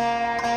Música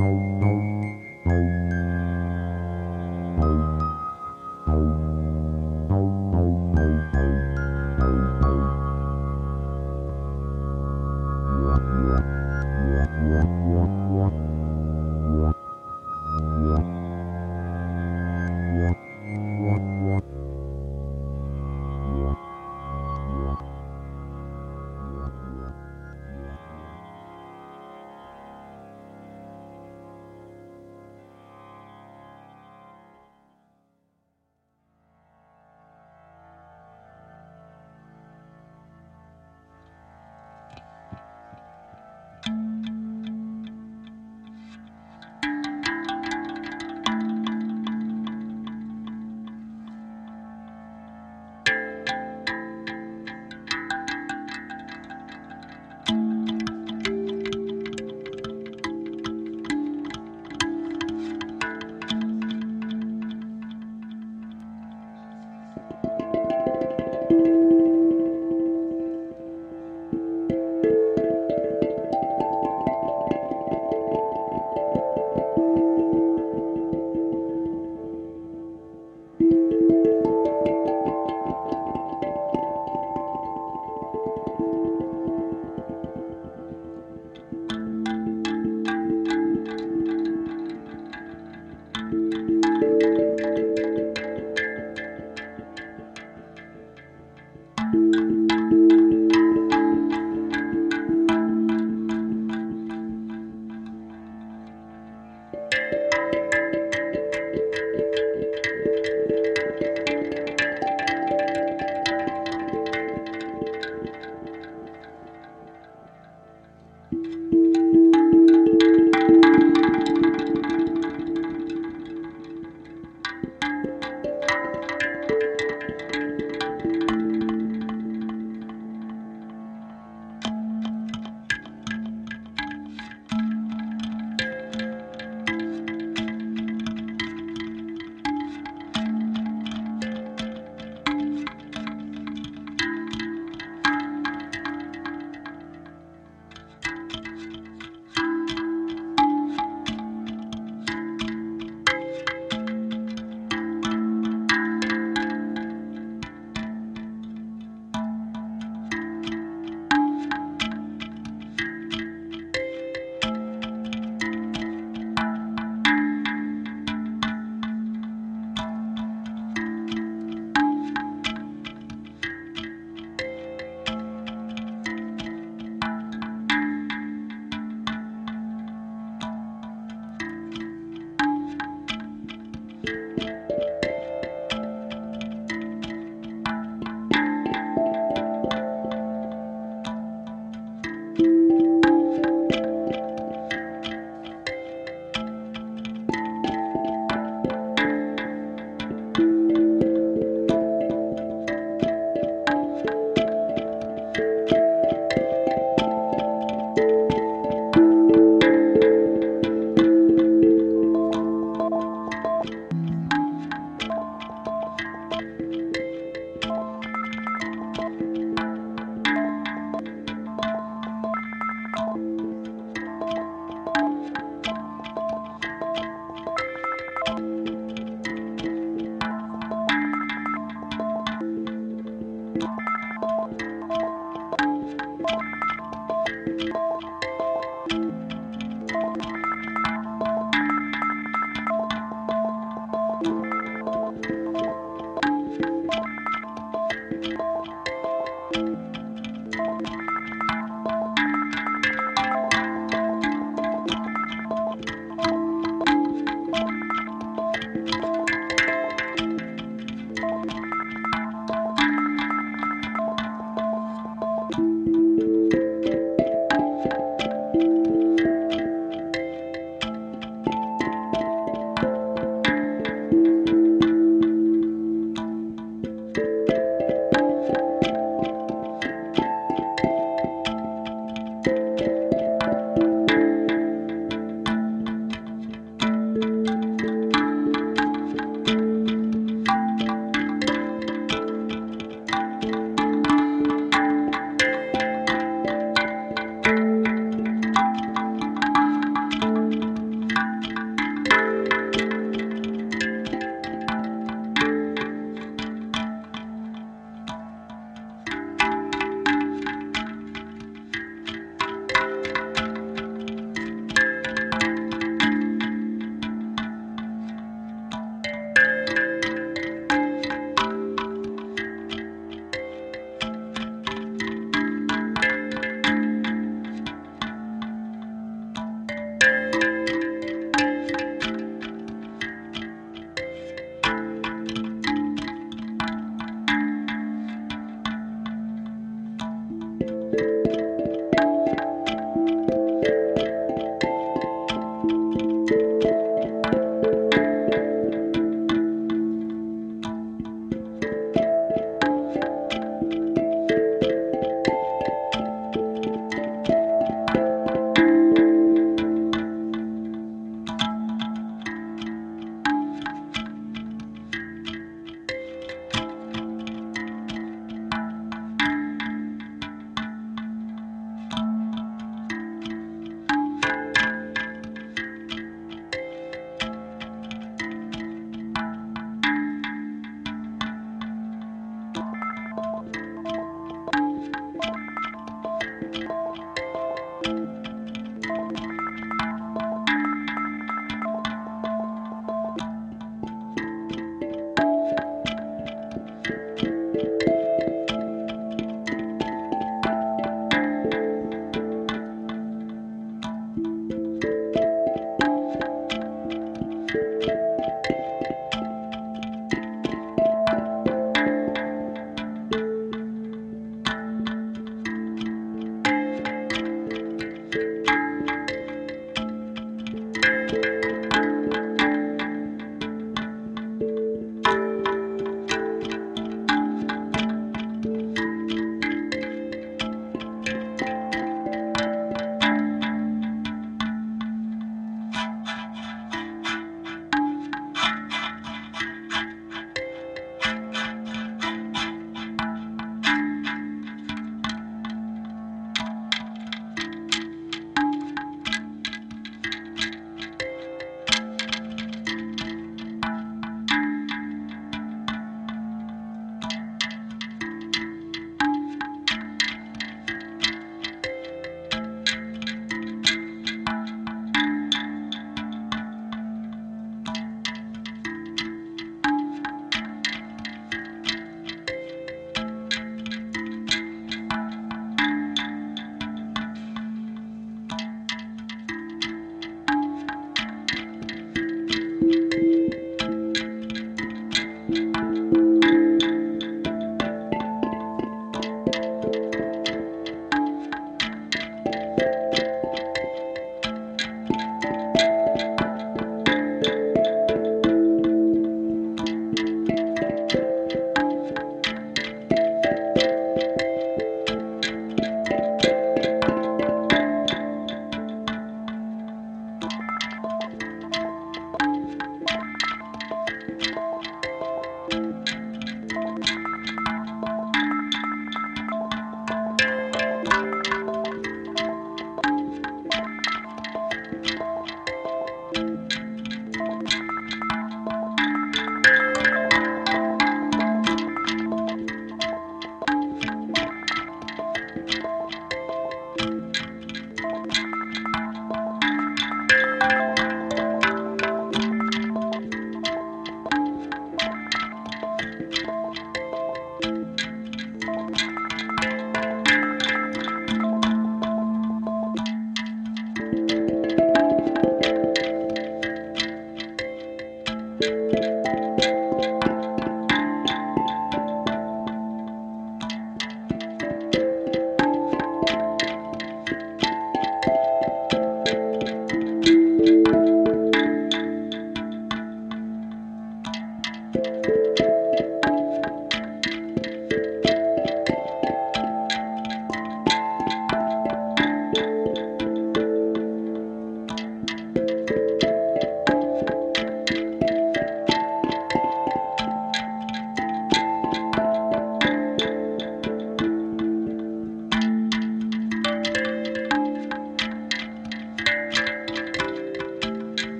home.